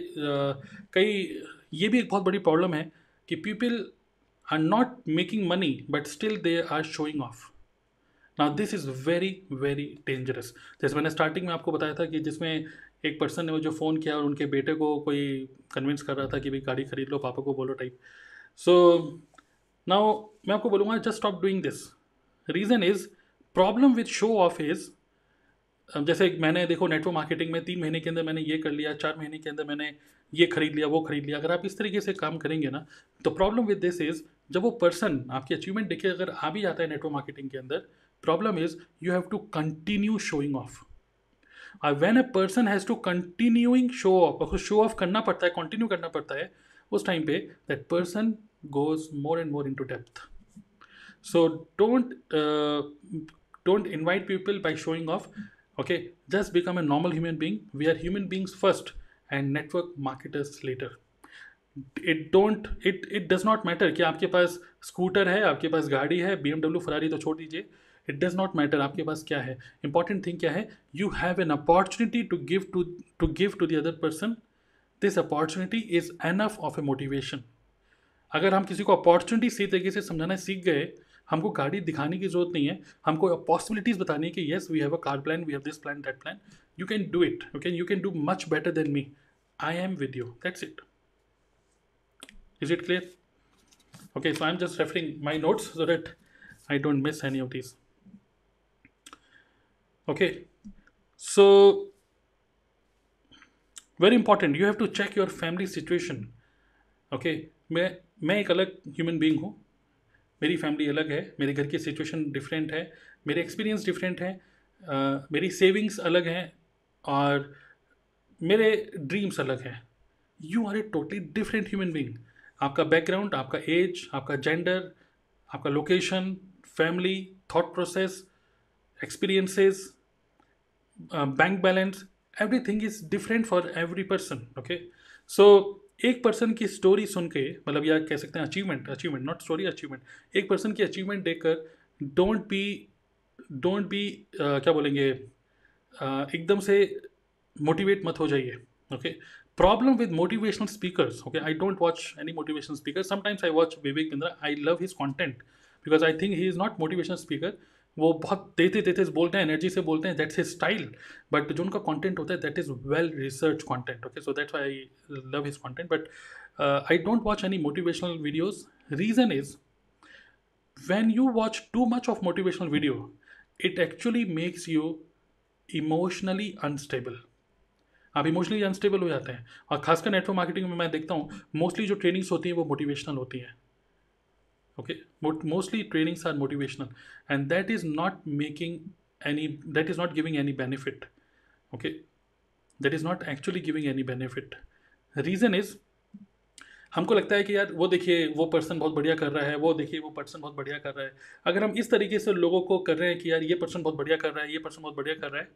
कई, ये भी एक बहुत बड़ी प्रॉब्लम है कि people are not making money but still they are showing off now this is very very dangerous जैसे मैंने स्टार्टिंग में आपको बताया था कि जिसमें एक पर्सन ने जो फ़ोन किया और उनके बेटे को कोई कन्विंस कर रहा था कि भाई गाड़ी खरीद लो, पापा को बोलो टाइप सो नाउ मैं आपको बोलूँगा just stop doing this reason is problem with show off is जैसे मैंने, देखो नेटवर्क मार्केटिंग में तीन महीने के अंदर मैंने ये कर लिया, चार महीने के अंदर मैंने ये खरीद लिया, वो खरीद लिया। अगर आप इस तरीके से काम करेंगे ना तो प्रॉब्लम विद दिस इज़ जब वो पर्सन आपकी अचीवमेंट देखे अगर आ भी जाता है नेटवर्क मार्केटिंग के अंदर problem is you have to continue showing off when a person has to continuing show off उसको शो ऑफ़ करना पड़ता है कंटिन्यू करना पड़ता है, उस टाइम पे that person goes more and more into depth so don't don't invite people by showing off okay, just become a normal human being. We are human beings first and network marketers later. It don't it it does not matter कि आपके पास scooter है, आपके पास गाड़ी है B MW Ferrari तो छोड़ दीजिए। It does not matter आपके पास क्या है। इंपॉर्टेंट थिंग क्या है? You have an opportunity to give to to give to the other person this opportunity is enough of a motivation अगर हम किसी को अपॉर्चुनिटी सही तरीके से समझाना सीख गए, हमको गाड़ी दिखाने की ज़रूरत नहीं है। हमको पॉसिबिलिटीज़ बतानी है कि yes we have a car plan we have this plan that plan you can do it okay you can do much better than me I am with you that's it is it clear okay, so i'm just referring my notes so that i don't miss any of these. Okay, so very important. You have to check your family situation, okay? मैं एक अलग human being हूँ। मेरी family अलग है, मेरे घर की सिचुएशन डिफरेंट है, मेरे एक्सपीरियंस डिफरेंट है मेरी सेविंग्स अलग हैं और मेरे ड्रीम्स अलग हैं। You are a totally different human being आपका बैकग्राउंड आपका एज आपका जेंडर आपका location family thought process experiences bank balance everything is different for every person okay so एक पर्सन की स्टोरी सुन के मतलब या कह सकते हैं achievement achievement not story achievement एक पर्सन की अचीवमेंट देखकर डोंट बी डोंट बी क्या बोलेंगे uh, एकदम से मोटिवेट मत हो जाइए okay problem with motivational speakers okay I don't watch any motivational speaker sometimes I watch Vivek Bindra I love his content because I think he is not motivational speaker वो बहुत देते देते बोलते हैं एनर्जी से बोलते हैं दैट्स हिज स्टाइल बट जो उनका कॉन्टेंट होता है that is well research content okay so that's I love his content but I don't watch any motivational videos reason is when you watch too much of motivational video, it actually makes you emotionally unstable. आप emotionally unstable हो जाते हैं। और खासकर network marketing में मैं देखता हूँ मोस्टली जो ट्रेनिंग्स होती हैं, वो मोटिवेशनल होती हैं। Okay? But mostly trainings are motivational. And that is not making any, that is not giving any benefit. Okay? That is not actually giving any benefit. Reason is, हमको लगता है कि यार, वो देखिए, वो पर्सन बहुत बढ़िया कर रहा है, वो देखिए, वो पर्सन बहुत बढ़िया कर रहा है। अगर हम इस तरीके से लोगों को कर रहे हैं कि यार, ये पर्सन बहुत बढ़िया कर रहा है, ये पर्सन बहुत बढ़िया कर रहा है,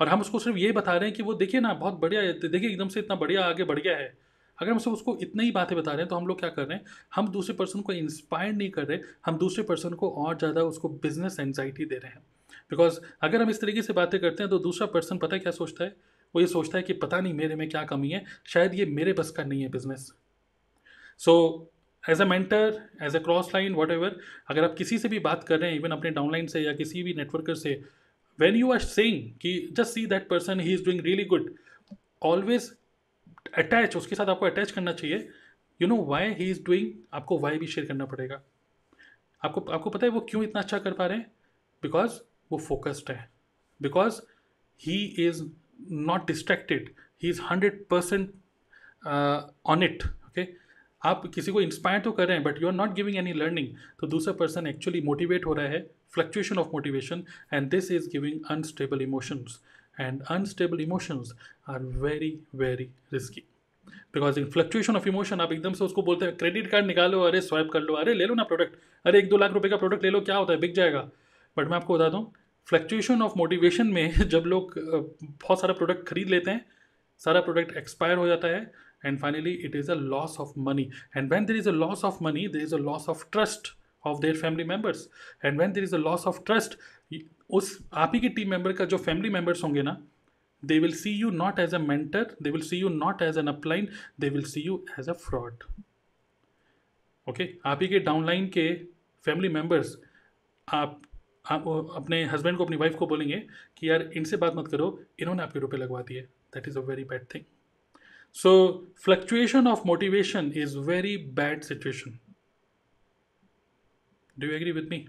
और हम उसको सिर्फ़ ये बता रहे हैं कि वो देखिए ना, बहुत बढ़िया है देखिए एकदम से इतना बढ़िया, आगे बढ़ गया है अगर हम सब उसको इतना ही बातें बता रहे हैं तो हम लोग क्या कर रहे हैं? हम दूसरे पर्सन को इंस्पायर नहीं कर रहे, हम दूसरे पर्सन को और ज़्यादा उसको बिज़नेस एनजाइटी दे रहे हैं। बिकॉज़ अगर हम इस तरीके से बातें करते हैं तो दूसरा पर्सन पता है क्या सोचता है? वो ये सोचता है कि पता नहीं मेरे में क्या कमी है, शायद ये मेरे बस का नहीं है business so as a mentor as a cross line whatever अगर आप किसी से भी बात कर रहे हैं इवन अपने डाउनलाइन से या किसी भी नेटवर्कर से वैन यू आर सेइंग कि just see that person he is doing really good always attach उसके साथ आपको अटैच करना चाहिए। You know why he is doing आपको वाई भी शेयर करना पड़ेगा। आपको आपको पता है वो क्यों इतना अच्छा कर पा रहे हैं? बिकॉज़ वो फोकस्ड है। Because he is not distracted he is hundred percent on it okay आप किसी को इंस्पायर तो कर रहे हैं but you are not giving any learning तो दूसरा पर्सन एक्चुअली मोटिवेट हो रहा है fluctuation of motivation and this is giving unstable emotions and unstable emotions are very very risky. Because in fluctuation of emotion आप एकदम से उसको बोलते हैं क्रेडिट कार्ड निकालो, अरे स्वाइप कर लो, अरे ले लो ना प्रोडक्ट अरे एक दो लाख रुपए का प्रोडक्ट ले लो, क्या होता है, बिक जाएगा. बट मैं आपको बता दूँ फ्लक्चुएशन ऑफ़ मोटिवेशन में जब लोग बहुत सारा प्रोडक्ट खरीद लेते हैं, सारा प्रोडक्ट एक्सपायर हो जाता है and finally it is a loss of money and when there is a loss of money there is a loss of trust of their family members and when there is a loss of trust उस, आप ही के team member का जो family members होंगे ना they will see you not as a mentor they will see you not as an upline they will see you as a fraud okay आप ही के डाउनलाइन के फैमिली मेंबर्स आप आप अपने हस्बैंड को, अपनी वाइफ को बोलेंगे कि यार इनसे बात मत करो, इन्होंने आपके रुपए लगवा दिए। That is a very bad thing so fluctuation of motivation is very bad situation do you agree with me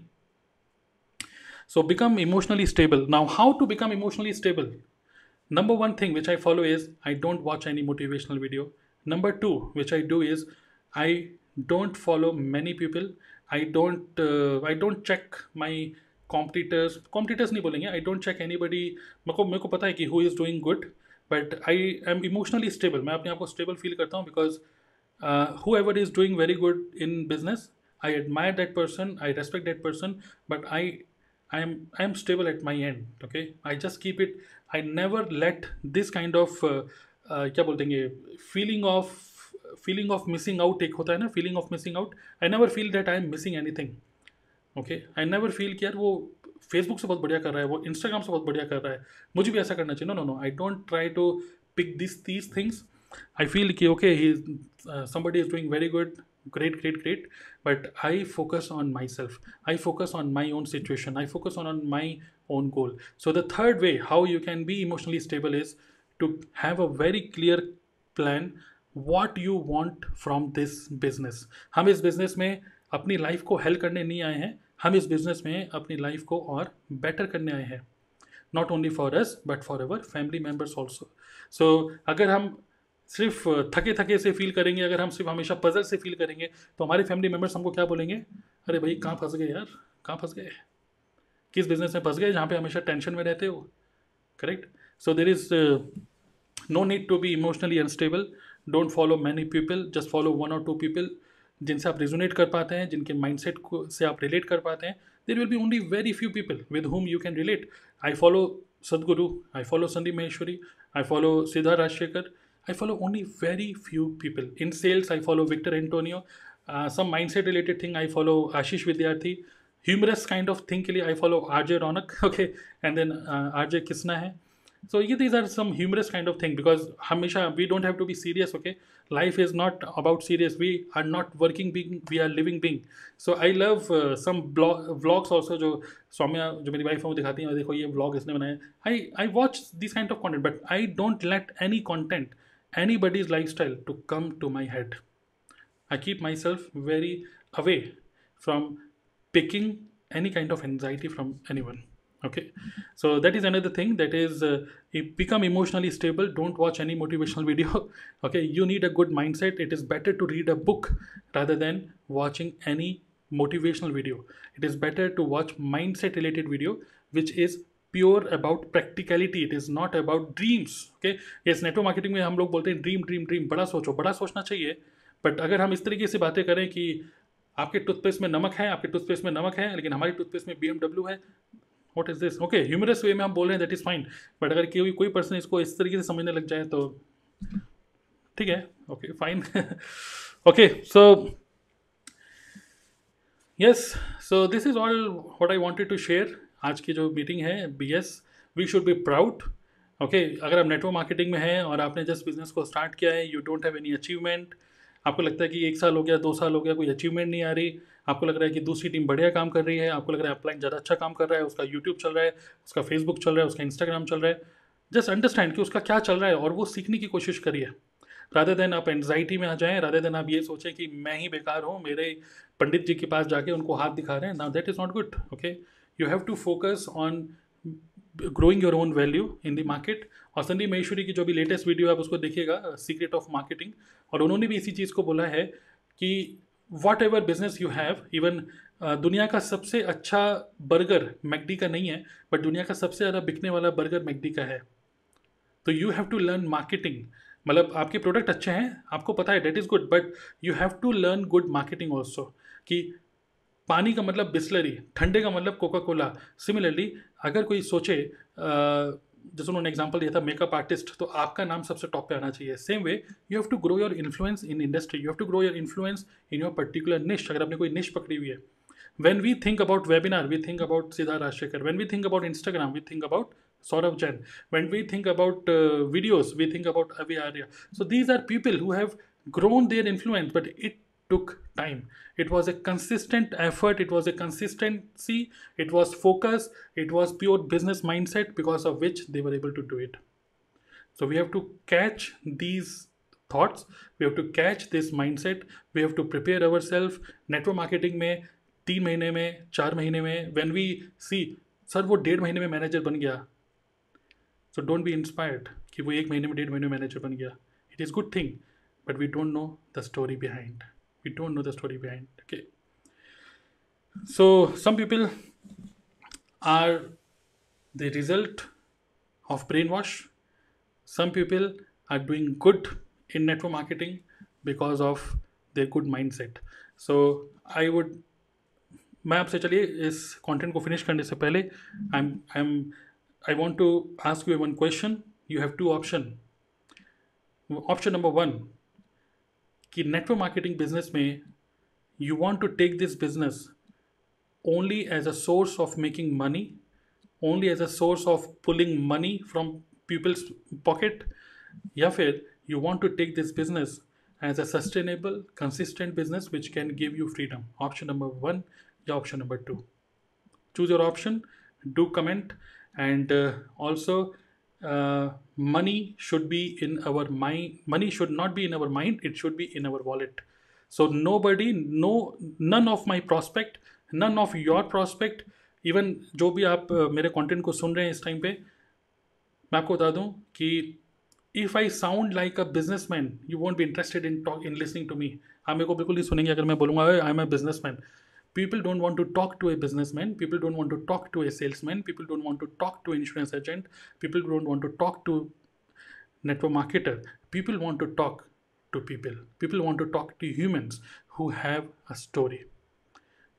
so become emotionally stable now how to become emotionally stable number one thing which i follow is i don't watch any motivational video number two which i do is i don't follow many people i don't uh, i don't check my competitors competitors नहीं बोलेंगे i don't check anybody मेरे को मेरे को पता है कि who is doing good but i am emotionally stable मैं अपने आप को stable feel करता हूँ because uh, whoever is doing very good in business i admire that person i respect that person but i I am I am stable at my end. Okay, I just keep it. I never let this kind of uh, uh, क्या बोलते हैं feeling of feeling of missing out एक होता है ना feeling of missing out. I never feel that I am missing anything. Okay I never feel कि यार वो फेसबुक से बहुत बढ़िया कर रहा है वो इंस्टाग्राम से बहुत बढ़िया कर रहा है मुझे भी ऐसा करना चाहिए no no no I don't try to pick this these things I feel कि okay he somebody is doing very good great great great but i focus on myself i focus on my own situation i focus on, on my own goal so the third way how you can be emotionally stable is to have a very clear plan what you want from this business हम इस business में अपनी life को help करने नहीं आए हैं हम इस बिजनेस में अपनी लाइफ को और बेटर करने आए हैं not only for us but for our family members also so अगर हम सिर्फ़ थके थके से फील करेंगे, अगर हम सिर्फ़ हमेशा पजल से फील करेंगे तो हमारे फैमिली मेंबर्स हमको क्या बोलेंगे? अरे भाई, कहाँ फंस गए यार? कहाँ फंस गए? किस बिज़नेस में फंस गए जहाँ पे हमेशा टेंशन में रहते हो? Correct so there is no need to be emotionally unstable don't follow many people just follow one और टू पीपल जिनसे आप रिजोनेट कर पाते हैं, जिनके माइंडसेट को, से आप रिलेट कर पाते हैं. There will be only very few people with whom you can relate I follow Sadhguru I follow Sandeep Maheshwari I follow Siddharth Rajshekhar I follow only very few people. In sales, I follow Victor Antonio. Uh, some mindset related thing, I follow Ashish Vidyarthi. Humorous kind of thing के लिए I follow RJ Ronak. Okay, and then uh, RJ Kisna है. So yeah, these are some humorous kind of thing because हमेशा we don't have to be serious. Okay, life is not about serious. We are not working being, we are living being. So I love uh, some blog vlogs also जो सौम्या जो मेरी wife है वो दिखाती हैं देखो ये vlog इसने बनाया I I watch this kind of content but I don't let any content anybody's lifestyle to come to my head. I keep myself very away from picking any kind of anxiety from anyone. Okay, so that is another thing that is uh, become emotionally stable. Don't watch any motivational video. okay, you need a good mindset. It is better to read a book rather than watching any motivational video. It is better to watch mindset related video, which is pure about practicality it is not about dreams okay yes network marketing में हम लोग बोलते हैं dream dream dream बड़ा सोचो, बड़ा सोचना चाहिए। बट अगर हम इस तरीके से बातें करें कि आपके टूथपेस्ट में नमक है, आपके टूथपेस्ट में नमक है, लेकिन हमारी टूथपेस्ट में बीएमडब्ल्यू है what is this okay humorous way में हम बोल रहे हैं दैट इज़ फाइन बट अगर कोई कोई पर्सन इसको इस तरीके से समझने लग जाए तो ठीक है okay fine okay so yes so this is all what I wanted to share आज की जो मीटिंग है be as we should be proud okay अगर आप नेटवर्क मार्केटिंग में हैं और आपने जस्ट बिज़नेस को स्टार्ट किया है you don't have any achievement आपको लगता है कि एक साल हो गया, दो साल हो गया, कोई अचीवमेंट नहीं आ रही, आपको लग रहा है कि दूसरी टीम बढ़िया काम कर रही है, आपको लग रहा है अपलाइन ज़्यादा अच्छा काम कर रहा है, उसका यूट्यूब चल रहा है, उसका फेसबुक चल रहा है, उसका इंस्टाग्राम चल रहा है जस्ट अंडरस्टैंड कि उसका क्या चल रहा है और वो सीखने की कोशिश करिए। राधे दिन आप एनजाइटी में आ जाएँ राधे दिन आप ये सोचें कि मैं ही बेकार हूँ, मेरे पंडित जी के पास जाके उनको हाथ दिखा रहे हैं ना that is not good okay you have to focus on growing your own value in the market और संदीप महेश्वरी की जो भी लेटेस्ट वीडियो है आप उसको देखिएगा सीक्रेट ऑफ़ मार्केटिंग और उन्होंने भी इसी चीज़ को बोला है कि whatever business you have even दुनिया का सबसे अच्छा बर्गर मैकडी का नहीं है बट दुनिया का सबसे ज़्यादा बिकने वाला बर्गर मैकडी का है। तो you have to learn marketing मतलब आपके प्रोडक्ट अच्छे हैं, आपको पता है that is good but you have to learn good marketing also कि पानी का मतलब बिस्लरी, ठंडे का मतलब कोका कोला सिमिलरली अगर कोई सोचे जैसे उन्होंने एग्ज़ाम्पल दिया था मेकअप आर्टिस्ट तो आपका नाम सबसे टॉप पे आना चाहिए। Same way you have to grow your influence in industry you have to grow your influence in your particular niche अगर आपने कोई निश पकड़ी हुई है। When we think about webinar we think about Siddharth Rajshekhar when we think about Instagram we think about Saurabh Jain when we think about videos we think about Avi Arya so these are people who have grown their influence but it took time. It was a consistent effort, it was a consistency, it was focus, it was pure business mindset because of which they were able to do it. So we have to catch these thoughts, we have to catch this mindset, we have to prepare ourselves. Network marketing में तीन महीने में चार महीने में when we see sir वो डेढ़ महीने में मैनेजर बन गया सो डोंट बी इंस्पायर्ड कि वो एक महीने में डेढ़ महीने में मैनेजर बन गया it is good thing but we don't know the story behind we don't know the story behind okay so some people are the result of brainwash some people are doing good in network marketing because of their good mindset so i would मैं आपसे चलिए इस content को finish करने से पहले I am I am I want to ask you one question you have two option option number one कि network marketing business में you want to take this business only as a source of making money only as a source of pulling money from people's pocket या फिर you want to take this business as a sustainable consistent business which can give you freedom option number one या option number two choose your option do comment and also uh, money should be in our mind money should not be in our mind it should be in our wallet so nobody no none of my prospect none of your prospect even जो भी आप uh, मेरे content को सुन रहे हैं इस time पे मैं आपको बता दूँ कि if I sound like a businessman you won't be interested in talk in listening to me आप मेरे को बिल्कुल नहीं सुनेंगे अगर मैं बोलूँगा I am a businessman people don't want to talk to a businessman people don't want to talk to a salesman people don't want to talk to insurance agent people don't want to talk to network marketer people want to talk to people people want to talk to humans who have a story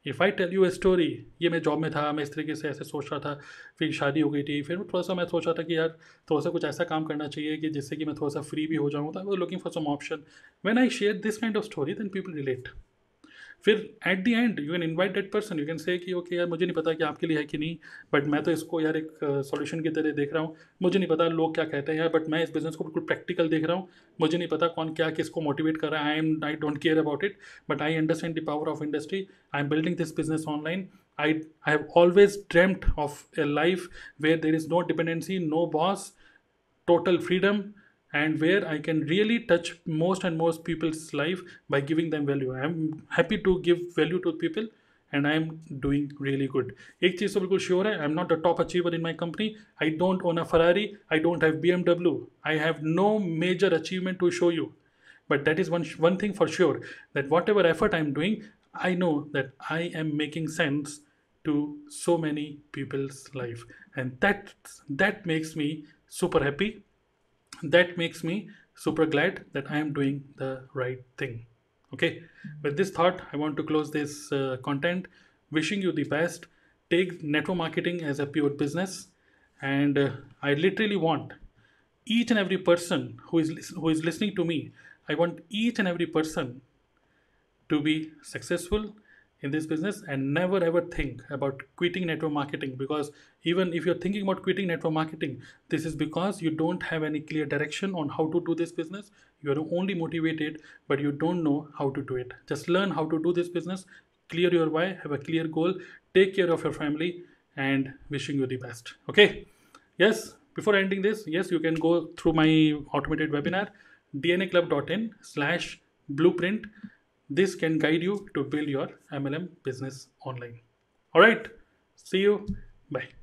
if I tell you a story ये मैं job में था मैं इस तरीके से ऐसे सोच रहा था फिर शादी हो गई थी फिर थोड़ा सा मैं सोच रहा था कि यार थोड़ा सा कुछ ऐसा काम करना चाहिए कि जिससे कि मैं थोड़ा सा फ्री भी हो जाऊँ तो looking for some option when I share this kind of story then people relate फिर at the end you can invite that person you can say कि ओके यार मुझे नहीं पता कि आपके लिए है कि नहीं बट मैं तो इसको यार एक सॉल्यूशन uh, की तरह देख रहा हूँ। मुझे नहीं पता लोग क्या कहते हैं यार बट मैं इस बिज़नेस को बिल्कुल प्रैक्टिकल देख रहा हूँ। मुझे नहीं पता कौन क्या किसको मोटिवेट कर रहा है। I am I don't care about it but I understand the power of industry I am building this business online I I have always dreamt of a life where there is no dependency no boss total freedom, and where I can really touch most and most people's life by giving them value. I'm happy to give value to people and I'm doing really good. एक चीज़ तो बिल्कुल sure है I am not a top achiever in my company I don't own a Ferrari I don't have B M W I have no major achievement to show you but that is one one thing for sure that whatever effort i'm doing i know that i am making sense to so many people's life and that that makes me super happy that makes me super glad that I am doing the right thing. Okay, with this thought, I want to close this uh, content. Wishing you the best. Take network marketing as a pure business, and uh, I literally want each and every person who is who is listening to me. I want each and every person to be successful in this business and never ever think about quitting network marketing because even if you're thinking about quitting network marketing this is because you don't have any clear direction on how to do this business. You are only motivated but you don't know how to do it. Just learn how to do this business clear your why have a clear goal take care of your family and wishing you the best. Okay? Yes before ending this yes you can go through my automated webinar dnaclub.in slash blueprint this can guide you to build your MLM business online. All right. See you. Bye.